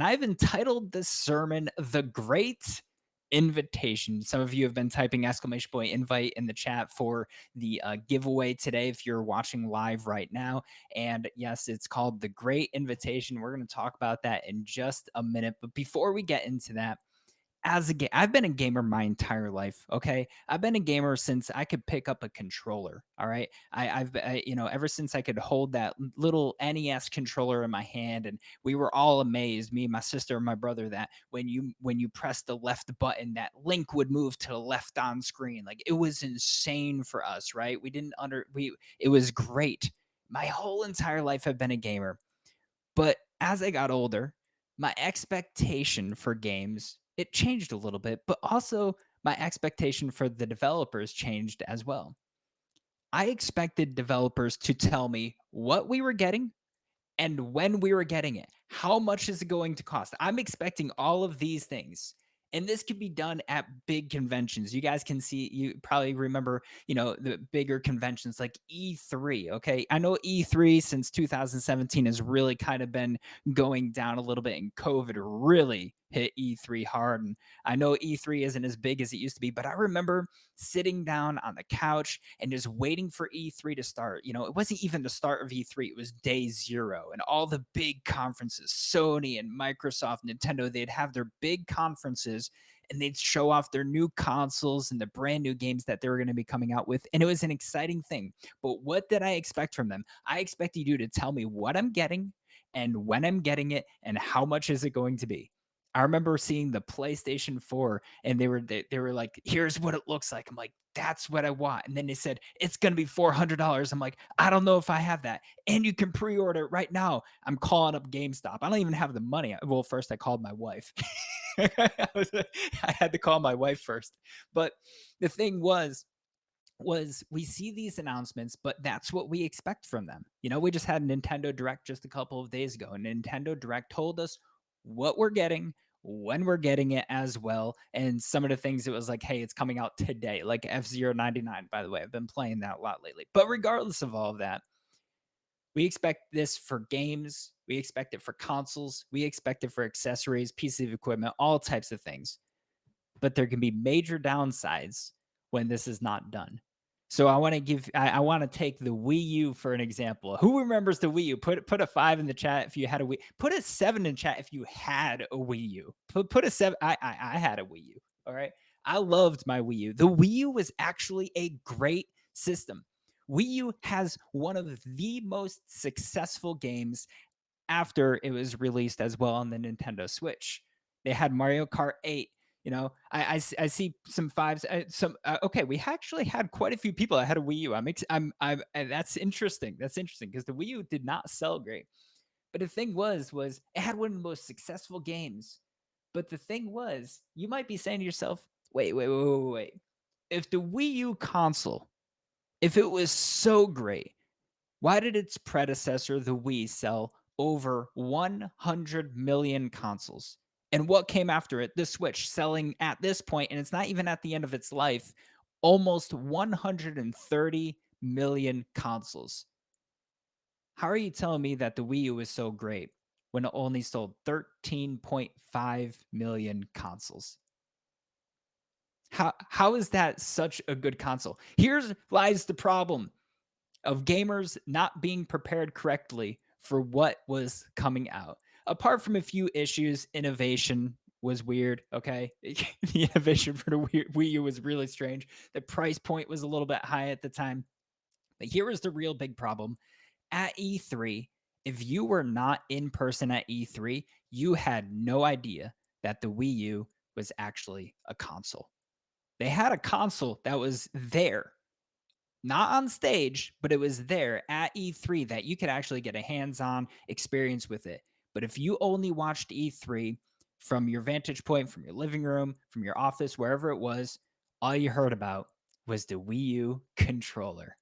And I've entitled this sermon, The Great Invitation. Some of you have been typing exclamation point invite in the chat for the uh, giveaway today if you're watching live right now. And yes, it's called The Great Invitation. We're going to talk about that in just a minute. But before we get into that, as a game, I've been a gamer my entire life. Okay, I've been a gamer since I could pick up a controller. All right, I, I've I, you know ever since I could hold that little NES controller in my hand, and we were all amazed, me, my sister, and my brother, that when you when you press the left button, that Link would move to the left on screen. Like it was insane for us, right? We didn't under we. It was great. My whole entire life, I've been a gamer, but as I got older, my expectation for games it changed a little bit, but also my expectation for the developers changed as well. I expected developers to tell me what we were getting and when we were getting it. How much is it going to cost? I'm expecting all of these things and this could be done at big conventions you guys can see you probably remember you know the bigger conventions like e3 okay i know e3 since 2017 has really kind of been going down a little bit and covid really hit E3 hard. And I know E3 isn't as big as it used to be, but I remember sitting down on the couch and just waiting for E3 to start. You know, it wasn't even the start of E3, it was day zero. And all the big conferences, Sony and Microsoft, Nintendo, they'd have their big conferences and they'd show off their new consoles and the brand new games that they were going to be coming out with. And it was an exciting thing. But what did I expect from them? I expected you to tell me what I'm getting and when I'm getting it and how much is it going to be. I remember seeing the PlayStation 4 and they were they, they were like, here's what it looks like. I'm like, that's what I want. And then they said, it's gonna be $400. I'm like, I don't know if I have that. And you can pre-order it right now. I'm calling up GameStop. I don't even have the money. Well, first I called my wife. I, I had to call my wife first. But the thing was, was we see these announcements, but that's what we expect from them. You know, we just had Nintendo Direct just a couple of days ago, and Nintendo Direct told us what we're getting, when we're getting it as well. And some of the things it was like, hey, it's coming out today, like F Zero 99, by the way. I've been playing that a lot lately. But regardless of all of that, we expect this for games, we expect it for consoles, we expect it for accessories, pieces of equipment, all types of things. But there can be major downsides when this is not done. So I want to give I, I want to take the Wii U for an example. Who remembers the Wii U? Put put a five in the chat if you had a Wii. Put a seven in chat if you had a Wii U. Put put a seven. I I, I had a Wii U. All right. I loved my Wii U. The Wii U was actually a great system. Wii U has one of the most successful games after it was released as well on the Nintendo Switch. They had Mario Kart 8, you know, I, I, I see some fives. Uh, some uh, okay, we actually had quite a few people that had a Wii U. I'm I'm I'm that's interesting. That's interesting because the Wii U did not sell great. But the thing was, was it had one of the most successful games. But the thing was, you might be saying to yourself, wait, wait, wait, wait, wait. If the Wii U console, if it was so great, why did its predecessor, the Wii, sell over 100 million consoles? And what came after it? The Switch selling at this point, and it's not even at the end of its life, almost 130 million consoles. How are you telling me that the Wii U is so great when it only sold 13.5 million consoles? How how is that such a good console? Here's lies the problem of gamers not being prepared correctly for what was coming out apart from a few issues, innovation was weird. Okay. the innovation for the Wii U was really strange. The price point was a little bit high at the time. But here was the real big problem at E3. If you were not in person at E3, you had no idea that the Wii U was actually a console. They had a console that was there, not on stage, but it was there at E3 that you could actually get a hands on experience with it. But if you only watched E3 from your vantage point, from your living room, from your office, wherever it was, all you heard about was the Wii U controller.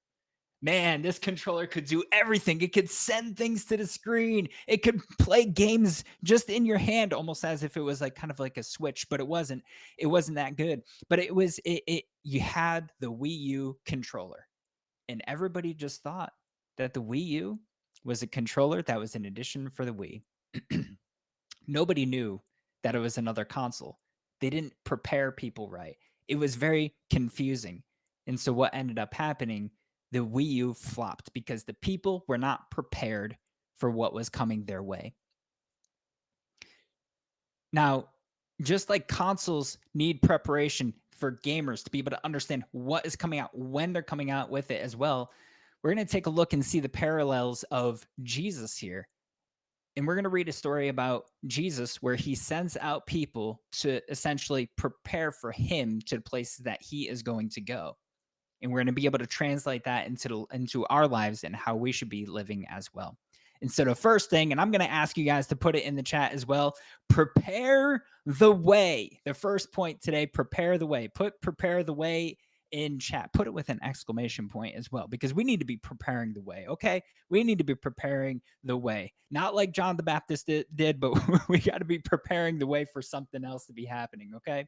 Man, this controller could do everything. It could send things to the screen. It could play games just in your hand, almost as if it was like kind of like a switch, but it wasn't. It wasn't that good. But it was it, it you had the Wii U controller. And everybody just thought that the Wii U was a controller that was an addition for the Wii. Nobody knew that it was another console. They didn't prepare people right. It was very confusing. And so what ended up happening, the Wii U flopped because the people were not prepared for what was coming their way. Now, just like consoles need preparation for gamers to be able to understand what is coming out when they're coming out with it as well, we're going to take a look and see the parallels of Jesus here. And we're going to read a story about Jesus where he sends out people to essentially prepare for him to the places that he is going to go. And we're going to be able to translate that into, the, into our lives and how we should be living as well. And so the first thing, and I'm going to ask you guys to put it in the chat as well, prepare the way. The first point today, prepare the way. Put prepare the way in chat. Put it with an exclamation point as well, because we need to be preparing the way. Okay. We need to be preparing the way, not like John the Baptist did, did but we got to be preparing the way for something else to be happening. Okay.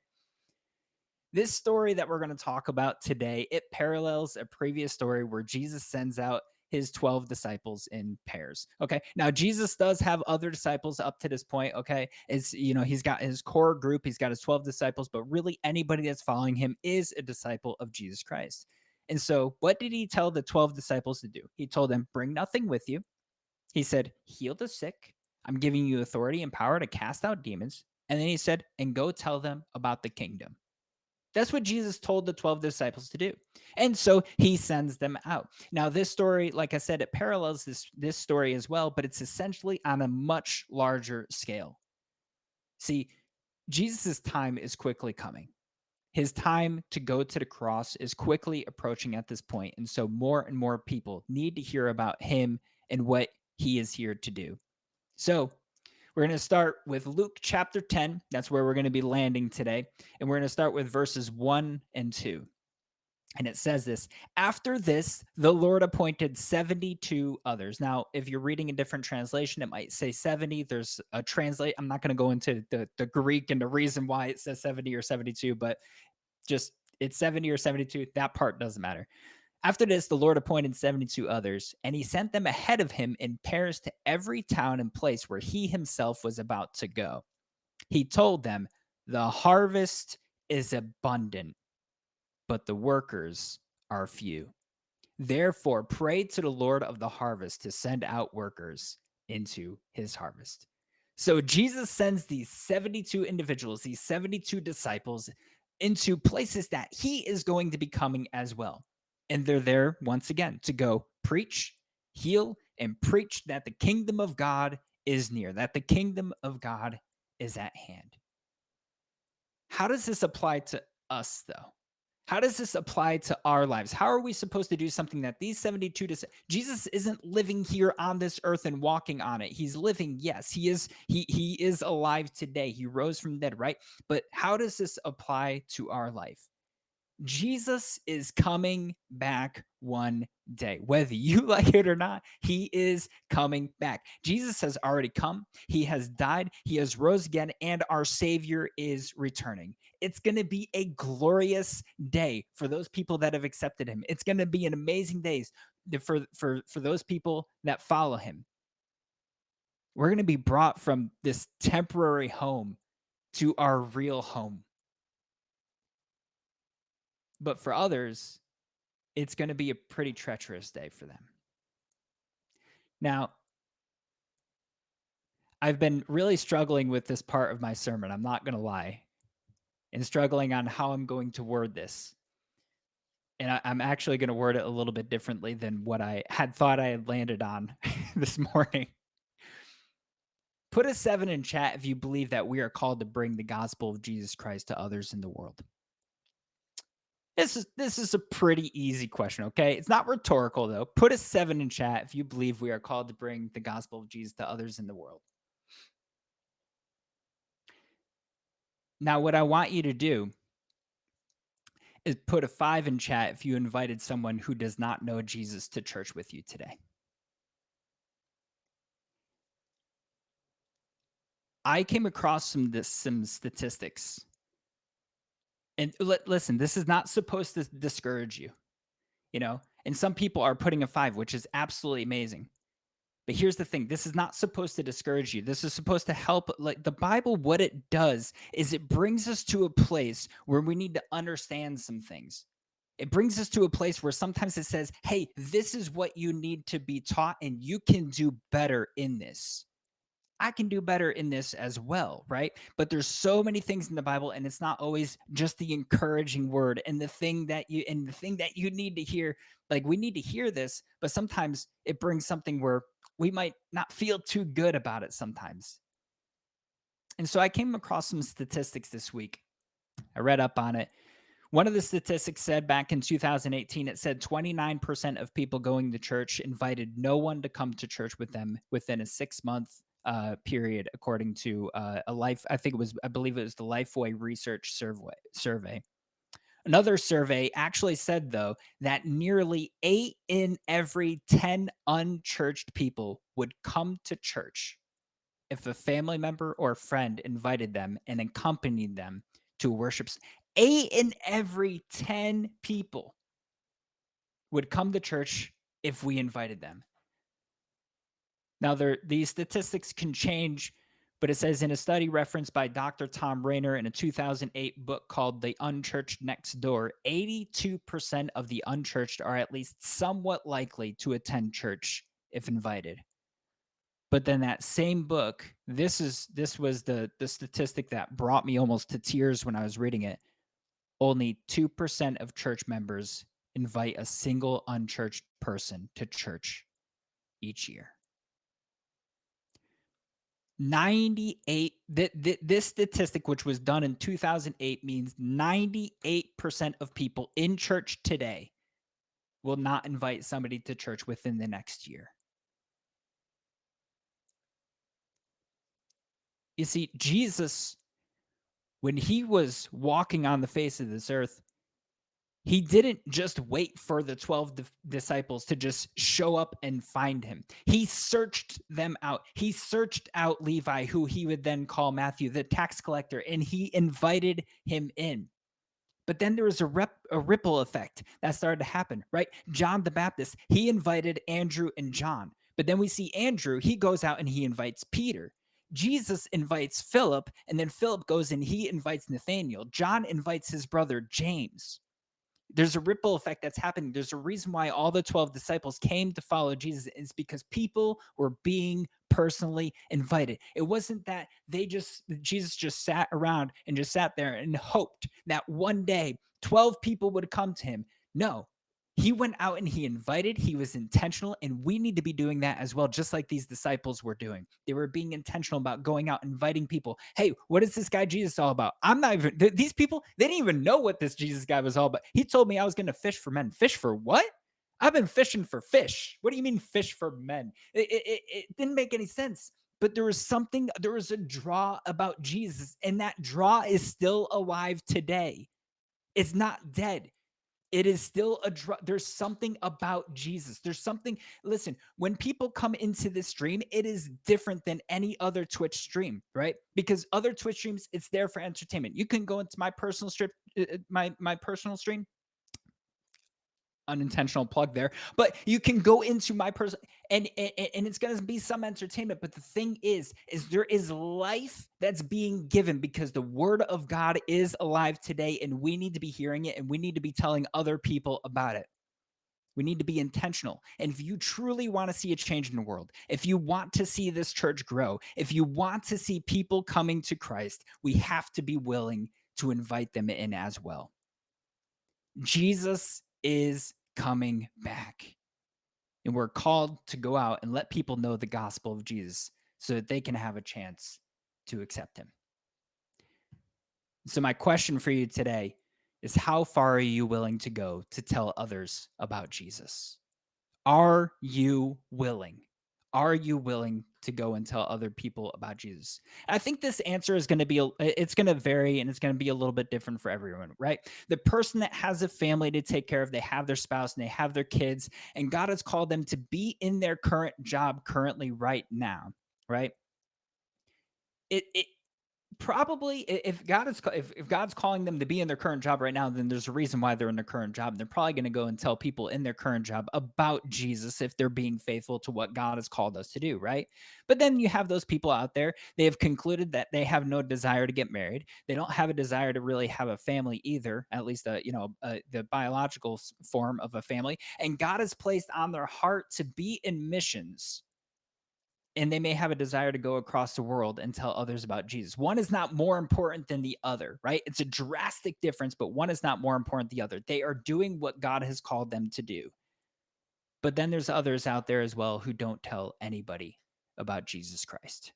This story that we're going to talk about today, it parallels a previous story where Jesus sends out his 12 disciples in pairs. Okay. Now, Jesus does have other disciples up to this point. Okay. It's, you know, he's got his core group, he's got his 12 disciples, but really anybody that's following him is a disciple of Jesus Christ. And so, what did he tell the 12 disciples to do? He told them, Bring nothing with you. He said, Heal the sick. I'm giving you authority and power to cast out demons. And then he said, And go tell them about the kingdom. That's what Jesus told the 12 disciples to do. And so he sends them out. Now, this story, like I said, it parallels this, this story as well, but it's essentially on a much larger scale. See, Jesus' time is quickly coming. His time to go to the cross is quickly approaching at this point, And so more and more people need to hear about him and what he is here to do. So we're going to start with Luke chapter 10. That's where we're going to be landing today. And we're going to start with verses 1 and 2. And it says this After this, the Lord appointed 72 others. Now, if you're reading a different translation, it might say 70. There's a translate. I'm not going to go into the, the Greek and the reason why it says 70 or 72, but just it's 70 or 72. That part doesn't matter. After this, the Lord appointed 72 others, and he sent them ahead of him in pairs to every town and place where he himself was about to go. He told them, The harvest is abundant, but the workers are few. Therefore, pray to the Lord of the harvest to send out workers into his harvest. So Jesus sends these 72 individuals, these 72 disciples, into places that he is going to be coming as well. And they're there once again to go preach, heal, and preach that the kingdom of God is near, that the kingdom of God is at hand. How does this apply to us, though? How does this apply to our lives? How are we supposed to do something that these 72 to Jesus isn't living here on this earth and walking on it. He's living, yes, he is he he is alive today. He rose from the dead, right? But how does this apply to our life? Jesus is coming back one day. Whether you like it or not, he is coming back. Jesus has already come. He has died. He has rose again, and our Savior is returning. It's going to be a glorious day for those people that have accepted him. It's going to be an amazing day for, for, for those people that follow him. We're going to be brought from this temporary home to our real home but for others, it's going to be a pretty treacherous day for them. Now, I've been really struggling with this part of my sermon. I'm not going to lie, and struggling on how I'm going to word this. And I, am actually going to word it a little bit differently than what I had thought I had landed on this morning. Put a seven in chat if you believe that we are called to bring the gospel of Jesus Christ to others in the world. This is this is a pretty easy question, okay? It's not rhetorical though. Put a 7 in chat if you believe we are called to bring the gospel of Jesus to others in the world. Now, what I want you to do is put a 5 in chat if you invited someone who does not know Jesus to church with you today. I came across some some statistics and l- listen, this is not supposed to discourage you, you know. And some people are putting a five, which is absolutely amazing. But here's the thing this is not supposed to discourage you. This is supposed to help. Like the Bible, what it does is it brings us to a place where we need to understand some things. It brings us to a place where sometimes it says, hey, this is what you need to be taught, and you can do better in this. I can do better in this as well, right? But there's so many things in the Bible and it's not always just the encouraging word and the thing that you and the thing that you need to hear. Like we need to hear this, but sometimes it brings something where we might not feel too good about it sometimes. And so I came across some statistics this week. I read up on it. One of the statistics said back in 2018, it said 29% of people going to church invited no one to come to church with them within a six month uh, period, according to uh, a life. I think it was, I believe it was the Lifeway Research Survey. Survey. Another survey actually said, though, that nearly eight in every 10 unchurched people would come to church if a family member or friend invited them and accompanied them to worship. Eight in every 10 people would come to church if we invited them. Now, there, these statistics can change, but it says in a study referenced by Dr. Thom Rainer in a 2008 book called The Unchurched Next Door, 82% of the unchurched are at least somewhat likely to attend church if invited. But then that same book, this is this was the the statistic that brought me almost to tears when I was reading it. Only 2% of church members invite a single unchurched person to church each year. 98 th- th- this statistic which was done in 2008 means 98% of people in church today will not invite somebody to church within the next year. You see jesus when he was walking on the face of this earth he didn't just wait for the 12 di- disciples to just show up and find him. He searched them out. He searched out Levi, who he would then call Matthew, the tax collector, and he invited him in. But then there was a, rep, a ripple effect that started to happen, right? John the Baptist, he invited Andrew and John. But then we see Andrew, he goes out and he invites Peter. Jesus invites Philip, and then Philip goes and he invites Nathaniel. John invites his brother James there's a ripple effect that's happening. There's a reason why all the 12 disciples came to follow Jesus is because people were being personally invited. It wasn't that they just Jesus just sat around and just sat there and hoped that one day 12 people would come to him. No, he went out and he invited, he was intentional, and we need to be doing that as well, just like these disciples were doing. They were being intentional about going out, inviting people. Hey, what is this guy Jesus all about? I'm not even, th- these people, they didn't even know what this Jesus guy was all about. He told me I was going to fish for men. Fish for what? I've been fishing for fish. What do you mean fish for men? It, it, it didn't make any sense. But there was something, there was a draw about Jesus, and that draw is still alive today. It's not dead it is still a dr- there's something about jesus. There's something listen when people come into this stream it is different than any other twitch stream right? Because other twitch streams it's there for entertainment. You can go into my personal strip uh, uh, my my personal stream unintentional plug there but you can go into my person and, and and it's going to be some entertainment but the thing is is there is life that's being given because the word of god is alive today and we need to be hearing it and we need to be telling other people about it we need to be intentional. And if you truly want to see a change in the world, if you want to see this church grow, if you want to see people coming to Christ, we have to be willing to invite them in as well. Jesus is coming back. And we're called to go out and let people know the gospel of Jesus so that they can have a chance to accept him. So, my question for you today is how far are you willing to go to tell others about Jesus? Are you willing? Are you willing to go and tell other people about Jesus? I think this answer is going to be it's going to vary and it's going to be a little bit different for everyone, right? The person that has a family to take care of, they have their spouse and they have their kids and God has called them to be in their current job currently right now, right? It it probably if God is if, if God's calling them to be in their current job right now, then there's a reason why they're in their current job. They're probably going to go and tell people in their current job about Jesus if they're being faithful to what God has called us to do, right? But then you have those people out there, they have concluded that they have no desire to get married. They don't have a desire to really have a family either, at least a, you know, a, the biological form of a family. And God has placed on their heart to be in missions and they may have a desire to go across the world and tell others about Jesus. One is not more important than the other, right? It's a drastic difference, but one is not more important than the other. They are doing what God has called them to do. But then there's others out there as well who don't tell anybody about Jesus Christ.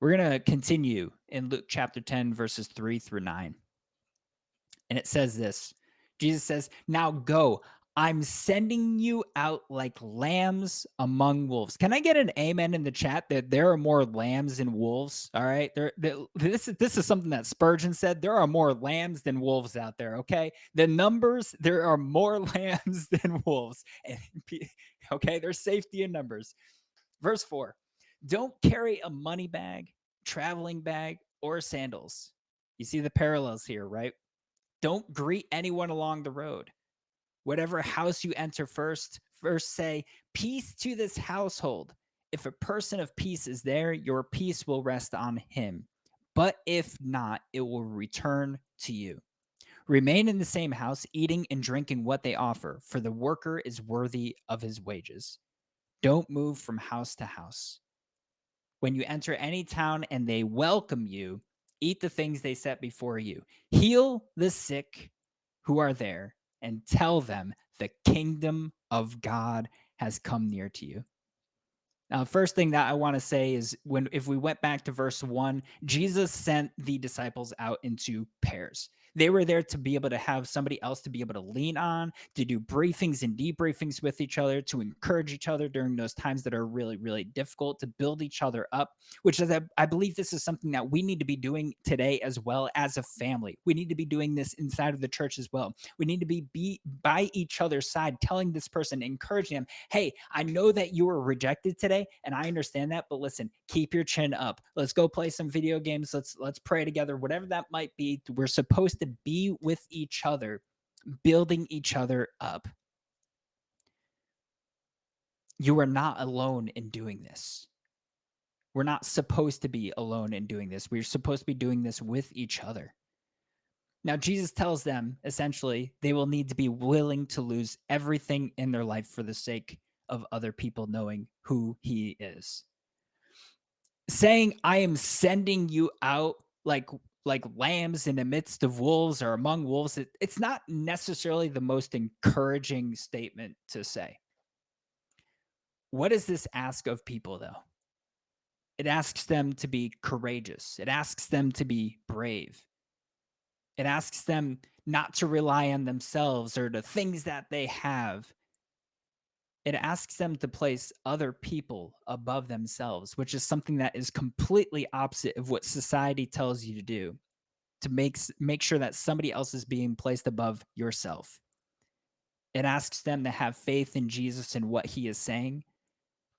We're going to continue in Luke chapter 10, verses 3 through 9. And it says this Jesus says, Now go, I'm sending you out like lambs among wolves. Can I get an amen in the chat that there are more lambs than wolves? All right. There, this is this is something that Spurgeon said. There are more lambs than wolves out there. Okay. The numbers, there are more lambs than wolves. Okay, there's safety in numbers. Verse four. Don't carry a money bag, traveling bag, or sandals. You see the parallels here, right? Don't greet anyone along the road whatever house you enter first, first say, Peace to this household. If a person of peace is there, your peace will rest on him. But if not, it will return to you. Remain in the same house, eating and drinking what they offer, for the worker is worthy of his wages. Don't move from house to house. When you enter any town and they welcome you, eat the things they set before you. Heal the sick who are there and tell them the kingdom of God has come near to you. Now, first thing that I want to say is when if we went back to verse 1, Jesus sent the disciples out into pairs. They were there to be able to have somebody else to be able to lean on, to do briefings and debriefings with each other, to encourage each other during those times that are really, really difficult, to build each other up, which is, I believe this is something that we need to be doing today as well as a family. We need to be doing this inside of the church as well. We need to be, be by each other's side, telling this person, encouraging them, hey, I know that you were rejected today, and I understand that, but listen, keep your chin up. Let's go play some video games. Let's let's pray together, whatever that might be. We're supposed to be with each other, building each other up. You are not alone in doing this. We're not supposed to be alone in doing this. We're supposed to be doing this with each other. Now, Jesus tells them essentially they will need to be willing to lose everything in their life for the sake of other people knowing who he is. Saying, I am sending you out like like lambs in the midst of wolves or among wolves, it, it's not necessarily the most encouraging statement to say. What does this ask of people, though? It asks them to be courageous, it asks them to be brave, it asks them not to rely on themselves or the things that they have. It asks them to place other people above themselves, which is something that is completely opposite of what society tells you to do. To make make sure that somebody else is being placed above yourself. It asks them to have faith in Jesus and what he is saying,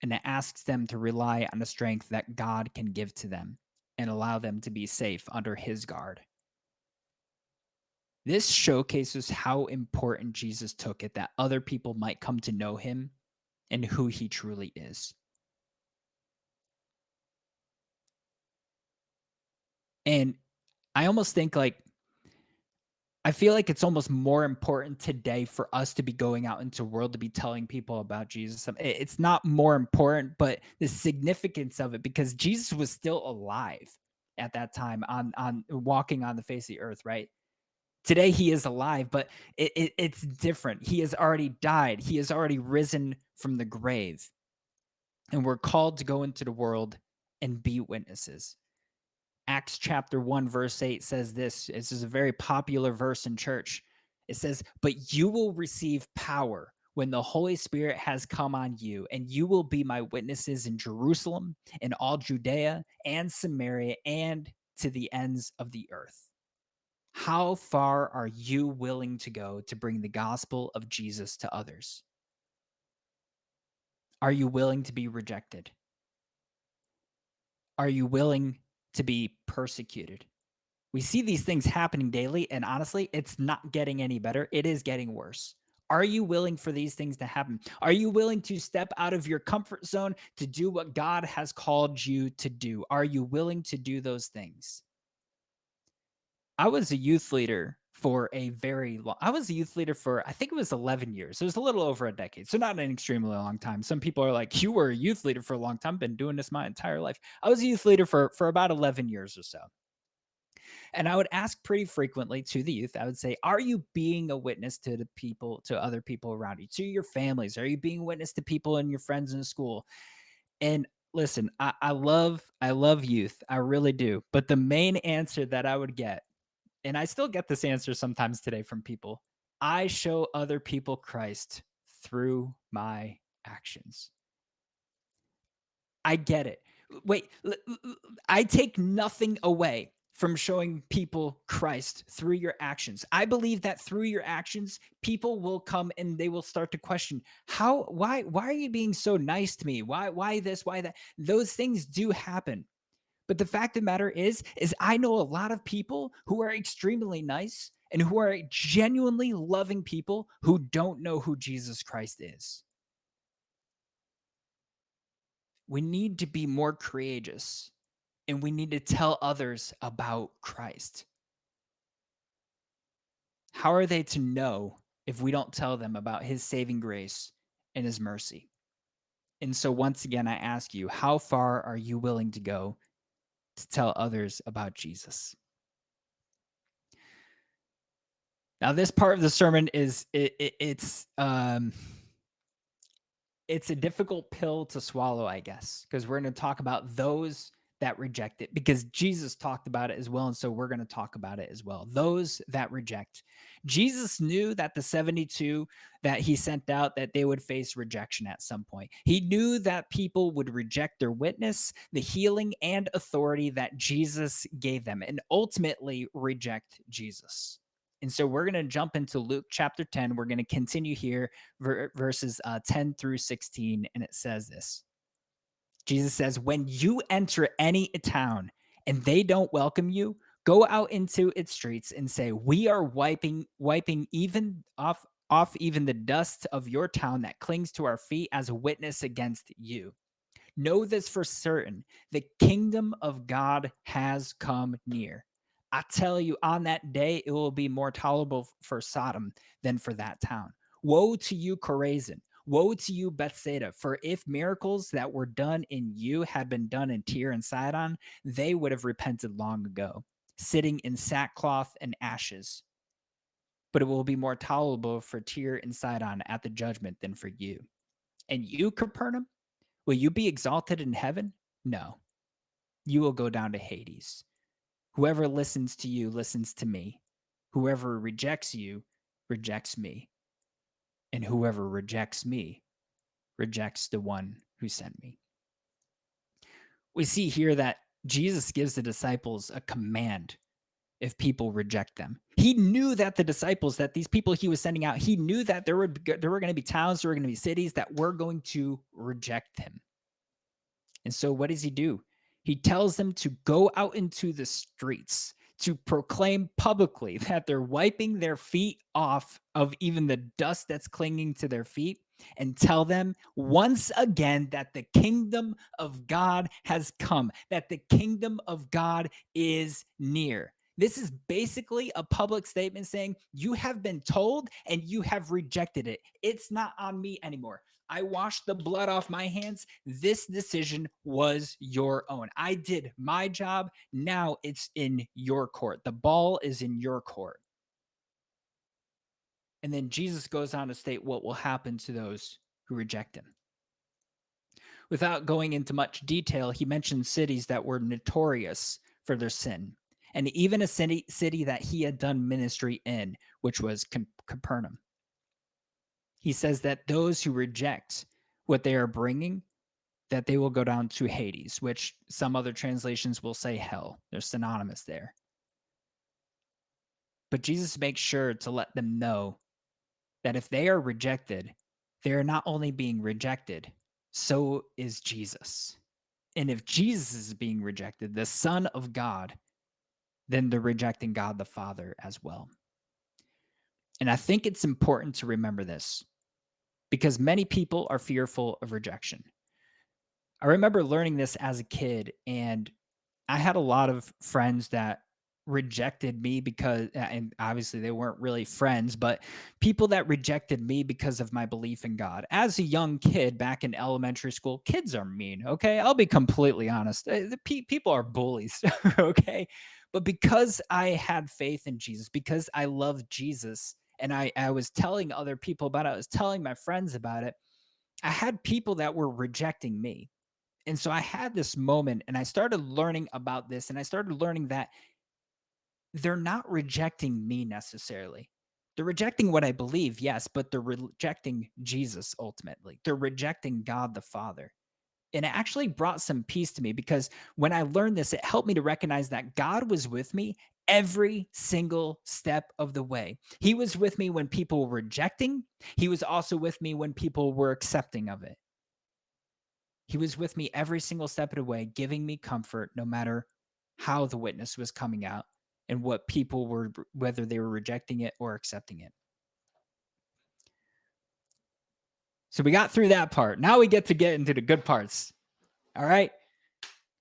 and it asks them to rely on the strength that God can give to them and allow them to be safe under his guard. This showcases how important Jesus took it that other people might come to know him and who he truly is. And I almost think like I feel like it's almost more important today for us to be going out into the world to be telling people about Jesus. It's not more important, but the significance of it because Jesus was still alive at that time on on walking on the face of the earth, right? Today he is alive, but it, it, it's different. He has already died. He has already risen from the grave. And we're called to go into the world and be witnesses. Acts chapter 1, verse 8 says this. This is a very popular verse in church. It says, But you will receive power when the Holy Spirit has come on you, and you will be my witnesses in Jerusalem, in all Judea and Samaria, and to the ends of the earth. How far are you willing to go to bring the gospel of Jesus to others? Are you willing to be rejected? Are you willing to be persecuted. We see these things happening daily, and honestly, it's not getting any better. It is getting worse. Are you willing for these things to happen? Are you willing to step out of your comfort zone to do what God has called you to do? Are you willing to do those things? I was a youth leader for a very long I was a youth leader for I think it was 11 years. It was a little over a decade. So not an extremely long time. Some people are like, "You were a youth leader for a long time. Been doing this my entire life." I was a youth leader for for about 11 years or so. And I would ask pretty frequently to the youth, I would say, Are you being a witness to the people, to other people around you, to your families? Are you being witness to people and your friends in school? And listen, I, I love, I love youth. I really do. But the main answer that I would get, and I still get this answer sometimes today from people, I show other people Christ through my actions. I get it. Wait, I take nothing away from showing people Christ through your actions. I believe that through your actions, people will come and they will start to question, how why why are you being so nice to me? Why why this, why that? Those things do happen. But the fact of the matter is is I know a lot of people who are extremely nice and who are genuinely loving people who don't know who Jesus Christ is. We need to be more courageous and we need to tell others about Christ. How are they to know if we don't tell them about his saving grace and his mercy? And so, once again, I ask you, how far are you willing to go to tell others about Jesus? Now, this part of the sermon is it, it, it's um, it's a difficult pill to swallow, I guess, because we're going to talk about those that reject it because Jesus talked about it as well. And so we're going to talk about it as well. Those that reject. Jesus knew that the 72 that he sent out that they would face rejection at some point. He knew that people would reject their witness, the healing and authority that Jesus gave them and ultimately reject Jesus. And so we're going to jump into Luke chapter 10. We're going to continue here verses uh, 10 through 16 and it says this. Jesus says, When you enter any town and they don't welcome you, go out into its streets and say, We are wiping, wiping even off off even the dust of your town that clings to our feet as a witness against you. Know this for certain the kingdom of God has come near. I tell you, on that day, it will be more tolerable for Sodom than for that town. Woe to you, Chorazin! Woe to you, Bethsaida, for if miracles that were done in you had been done in Tyre and Sidon, they would have repented long ago, sitting in sackcloth and ashes. But it will be more tolerable for Tyre and Sidon at the judgment than for you. And you, Capernaum, will you be exalted in heaven? No, you will go down to Hades. Whoever listens to you listens to me. Whoever rejects you rejects me and whoever rejects me rejects the one who sent me. We see here that Jesus gives the disciples a command if people reject them. He knew that the disciples, that these people he was sending out, he knew that there would there were going to be towns, there were going to be cities that were going to reject him. And so what does he do? He tells them to go out into the streets to proclaim publicly that they're wiping their feet off of even the dust that's clinging to their feet and tell them once again that the kingdom of God has come, that the kingdom of God is near. This is basically a public statement saying, You have been told and you have rejected it. It's not on me anymore. I washed the blood off my hands. This decision was your own. I did my job. Now it's in your court. The ball is in your court. And then Jesus goes on to state what will happen to those who reject him. Without going into much detail, he mentions cities that were notorious for their sin, and even a city, city that he had done ministry in, which was Capernaum he says that those who reject what they are bringing that they will go down to hades which some other translations will say hell. They're synonymous there. But jesus makes sure to let them know that if they are rejected they are not only being rejected so is jesus. And if Jesus is being rejected, the Son of God, then they're rejecting God the Father as well. And I think it's important to remember this because many people are fearful of rejection. I remember learning this as a kid, and I had a lot of friends that rejected me because and obviously they weren't really friends but people that rejected me because of my belief in God. As a young kid back in elementary school kids are mean okay? I'll be completely honest. Eh, people are bullies okay? But because I had faith in Jesus because I loved Jesus and I I was telling other people about it I was telling my friends about it I had people that were rejecting me and so I had this moment and I started learning about this and I started learning that they're not rejecting me necessarily. They're rejecting what I believe, yes, but they're rejecting Jesus ultimately. They're rejecting God the Father. And it actually brought some peace to me because when I learned this, it helped me to recognize that God was with me every single step of the way. He was with me when people were rejecting, He was also with me when people were accepting of it. He was with me every single step of the way, giving me comfort no matter how the witness was coming out and what people were, whether they were rejecting it or accepting it. So we got through that part. Now we get to get into the good parts. All right.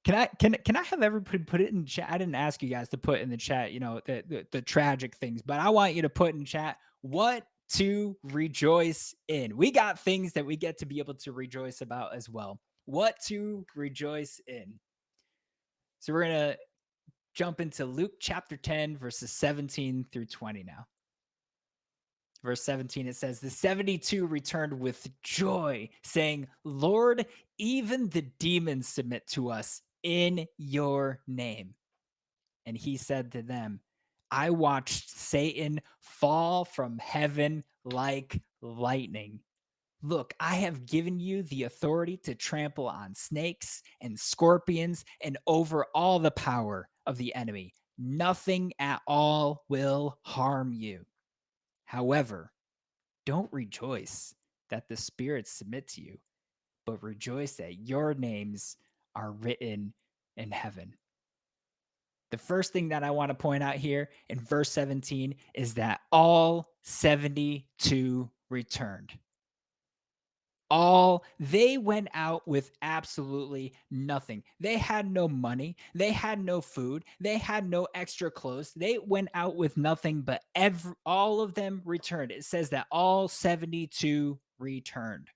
Can I can can I have everybody put it in chat? I didn't ask you guys to put in the chat, you know, the, the, the tragic things, but I want you to put in chat what to rejoice in. We got things that we get to be able to rejoice about as well. What to rejoice in. So we're gonna jump into Luke chapter 10, verses 17 through 20 now. Verse 17, it says, The 72 returned with joy, saying, Lord, even the demons submit to us in your name. And he said to them, I watched Satan fall from heaven like lightning. Look, I have given you the authority to trample on snakes and scorpions and over all the power of the enemy. Nothing at all will harm you. However, don't rejoice that the spirits submit to you, but rejoice that your names are written in heaven. The first thing that I want to point out here in verse 17 is that all 72 returned all they went out with absolutely nothing. They had no money, they had no food, they had no extra clothes. They went out with nothing, but every all of them returned. It says that all 72 returned.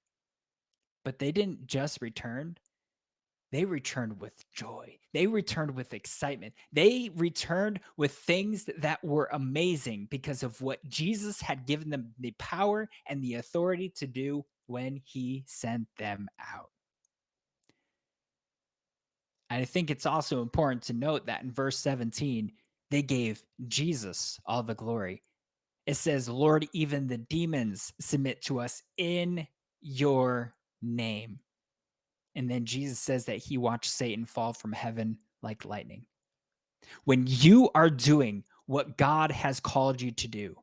But they didn't just return, they returned with joy. They returned with excitement. They returned with things that were amazing because of what Jesus had given them the power and the authority to do when he sent them out. And I think it's also important to note that in verse 17, they gave Jesus all the glory. It says, Lord, even the demons submit to us in your name. And then Jesus says that he watched Satan fall from heaven like lightning. When you are doing what God has called you to do,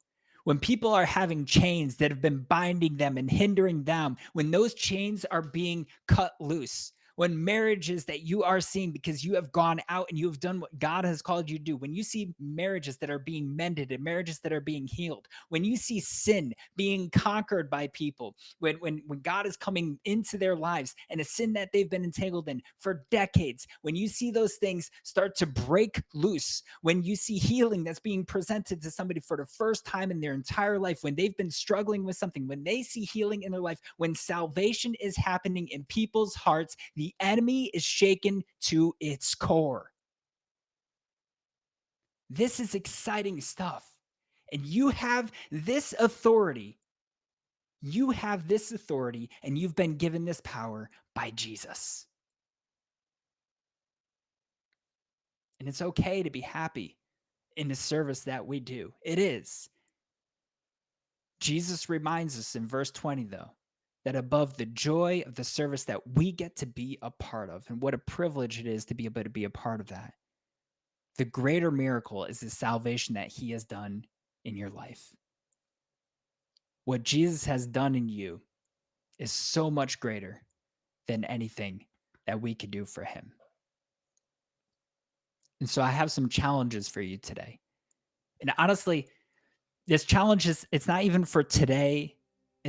when people are having chains that have been binding them and hindering them, when those chains are being cut loose, when marriages that you are seeing because you have gone out and you have done what God has called you to do, when you see marriages that are being mended and marriages that are being healed, when you see sin being conquered by people, when when when God is coming into their lives and a sin that they've been entangled in for decades, when you see those things start to break loose, when you see healing that's being presented to somebody for the first time in their entire life, when they've been struggling with something, when they see healing in their life, when salvation is happening in people's hearts, the enemy is shaken to its core. This is exciting stuff. And you have this authority. You have this authority, and you've been given this power by Jesus. And it's okay to be happy in the service that we do. It is. Jesus reminds us in verse 20, though, that above the joy of the service that we get to be a part of, and what a privilege it is to be able to be a part of that, the greater miracle is the salvation that he has done in your life. What Jesus has done in you is so much greater than anything that we could do for him. And so I have some challenges for you today. And honestly, this challenge is it's not even for today.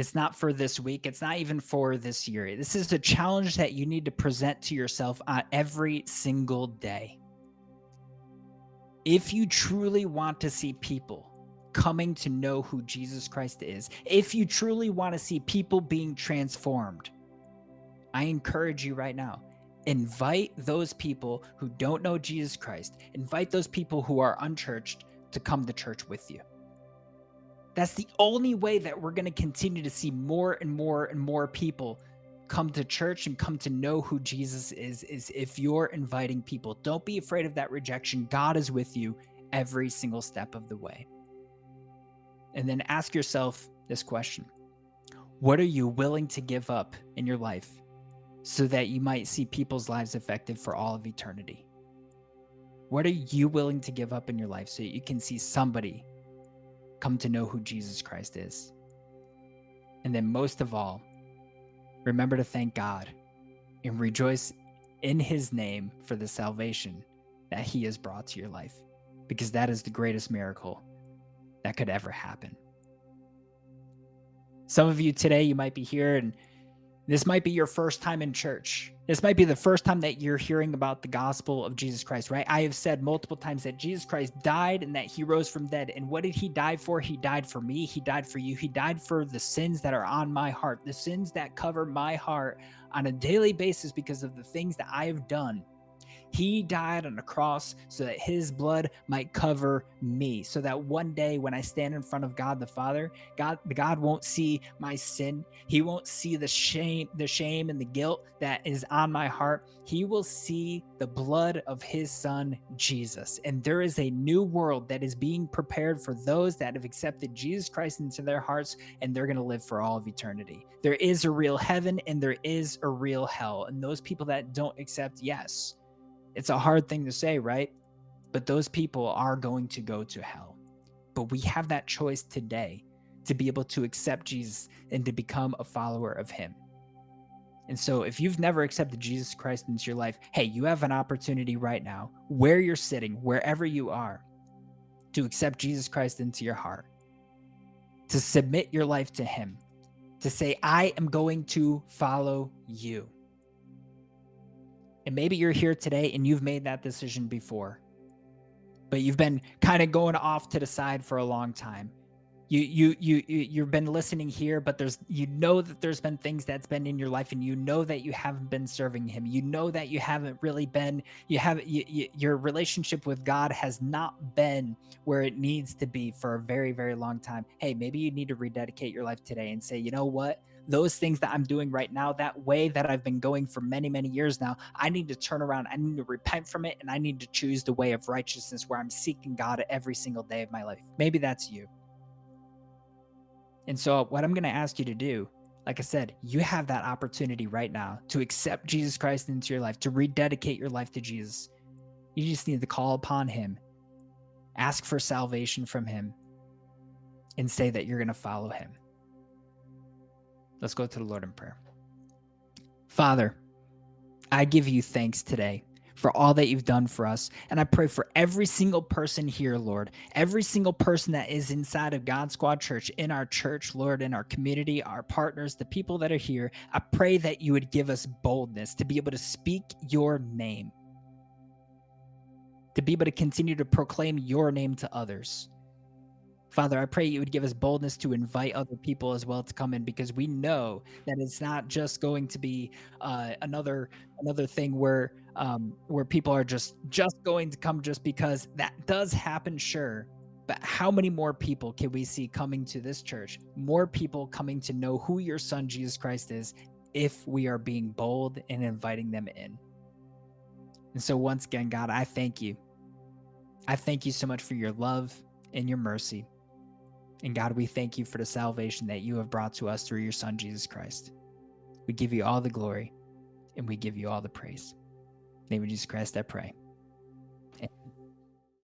It's not for this week. It's not even for this year. This is a challenge that you need to present to yourself on every single day. If you truly want to see people coming to know who Jesus Christ is, if you truly want to see people being transformed, I encourage you right now invite those people who don't know Jesus Christ, invite those people who are unchurched to come to church with you. That's the only way that we're going to continue to see more and more and more people come to church and come to know who Jesus is is if you're inviting people. Don't be afraid of that rejection. God is with you every single step of the way. And then ask yourself this question. What are you willing to give up in your life so that you might see people's lives affected for all of eternity? What are you willing to give up in your life so that you can see somebody come to know who Jesus Christ is? And then, most of all, remember to thank God and rejoice in his name for the salvation that he has brought to your life, because that is the greatest miracle that could ever happen. Some of you today, you might be here and this might be your first time in church. This might be the first time that you're hearing about the gospel of Jesus Christ, right? I have said multiple times that Jesus Christ died and that he rose from dead. And what did he die for? He died for me. He died for you. He died for the sins that are on my heart, the sins that cover my heart on a daily basis because of the things that I have done he died on a cross so that his blood might cover me, so that one day when I stand in front of God the Father, God God won't see my sin. He won't see the shame, the shame and the guilt that is on my heart. He will see the blood of his son Jesus. And there is a new world that is being prepared for those that have accepted Jesus Christ into their hearts and they're going to live for all of eternity. There is a real heaven and there is a real hell. And those people that don't accept yes, it's a hard thing to say, right? But those people are going to go to hell. But we have that choice today to be able to accept Jesus and to become a follower of him. And so, if you've never accepted Jesus Christ into your life, hey, you have an opportunity right now, where you're sitting, wherever you are, to accept Jesus Christ into your heart, to submit your life to him, to say, I am going to follow you. And maybe you're here today and you've made that decision before, but you've been kind of going off to the side for a long time. You you you you've been listening here, but there's you know that there's been things that's been in your life, and you know that you haven't been serving Him. You know that you haven't really been. You have you, you, your relationship with God has not been where it needs to be for a very very long time. Hey, maybe you need to rededicate your life today and say, you know what? Those things that I'm doing right now, that way that I've been going for many, many years now, I need to turn around. I need to repent from it and I need to choose the way of righteousness where I'm seeking God every single day of my life. Maybe that's you. And so, what I'm going to ask you to do, like I said, you have that opportunity right now to accept Jesus Christ into your life, to rededicate your life to Jesus. You just need to call upon Him, ask for salvation from Him, and say that you're going to follow Him. Let's go to the Lord in prayer. Father, I give you thanks today for all that you've done for us. And I pray for every single person here, Lord, every single person that is inside of God Squad Church, in our church, Lord, in our community, our partners, the people that are here. I pray that you would give us boldness to be able to speak your name, to be able to continue to proclaim your name to others. Father, I pray you would give us boldness to invite other people as well to come in because we know that it's not just going to be uh, another another thing where um, where people are just just going to come just because that does happen, sure. But how many more people can we see coming to this church? More people coming to know who your son Jesus Christ is if we are being bold and inviting them in. And so once again, God, I thank you. I thank you so much for your love and your mercy. And God, we thank you for the salvation that you have brought to us through your Son, Jesus Christ. We give you all the glory and we give you all the praise. In the name of Jesus Christ, I pray.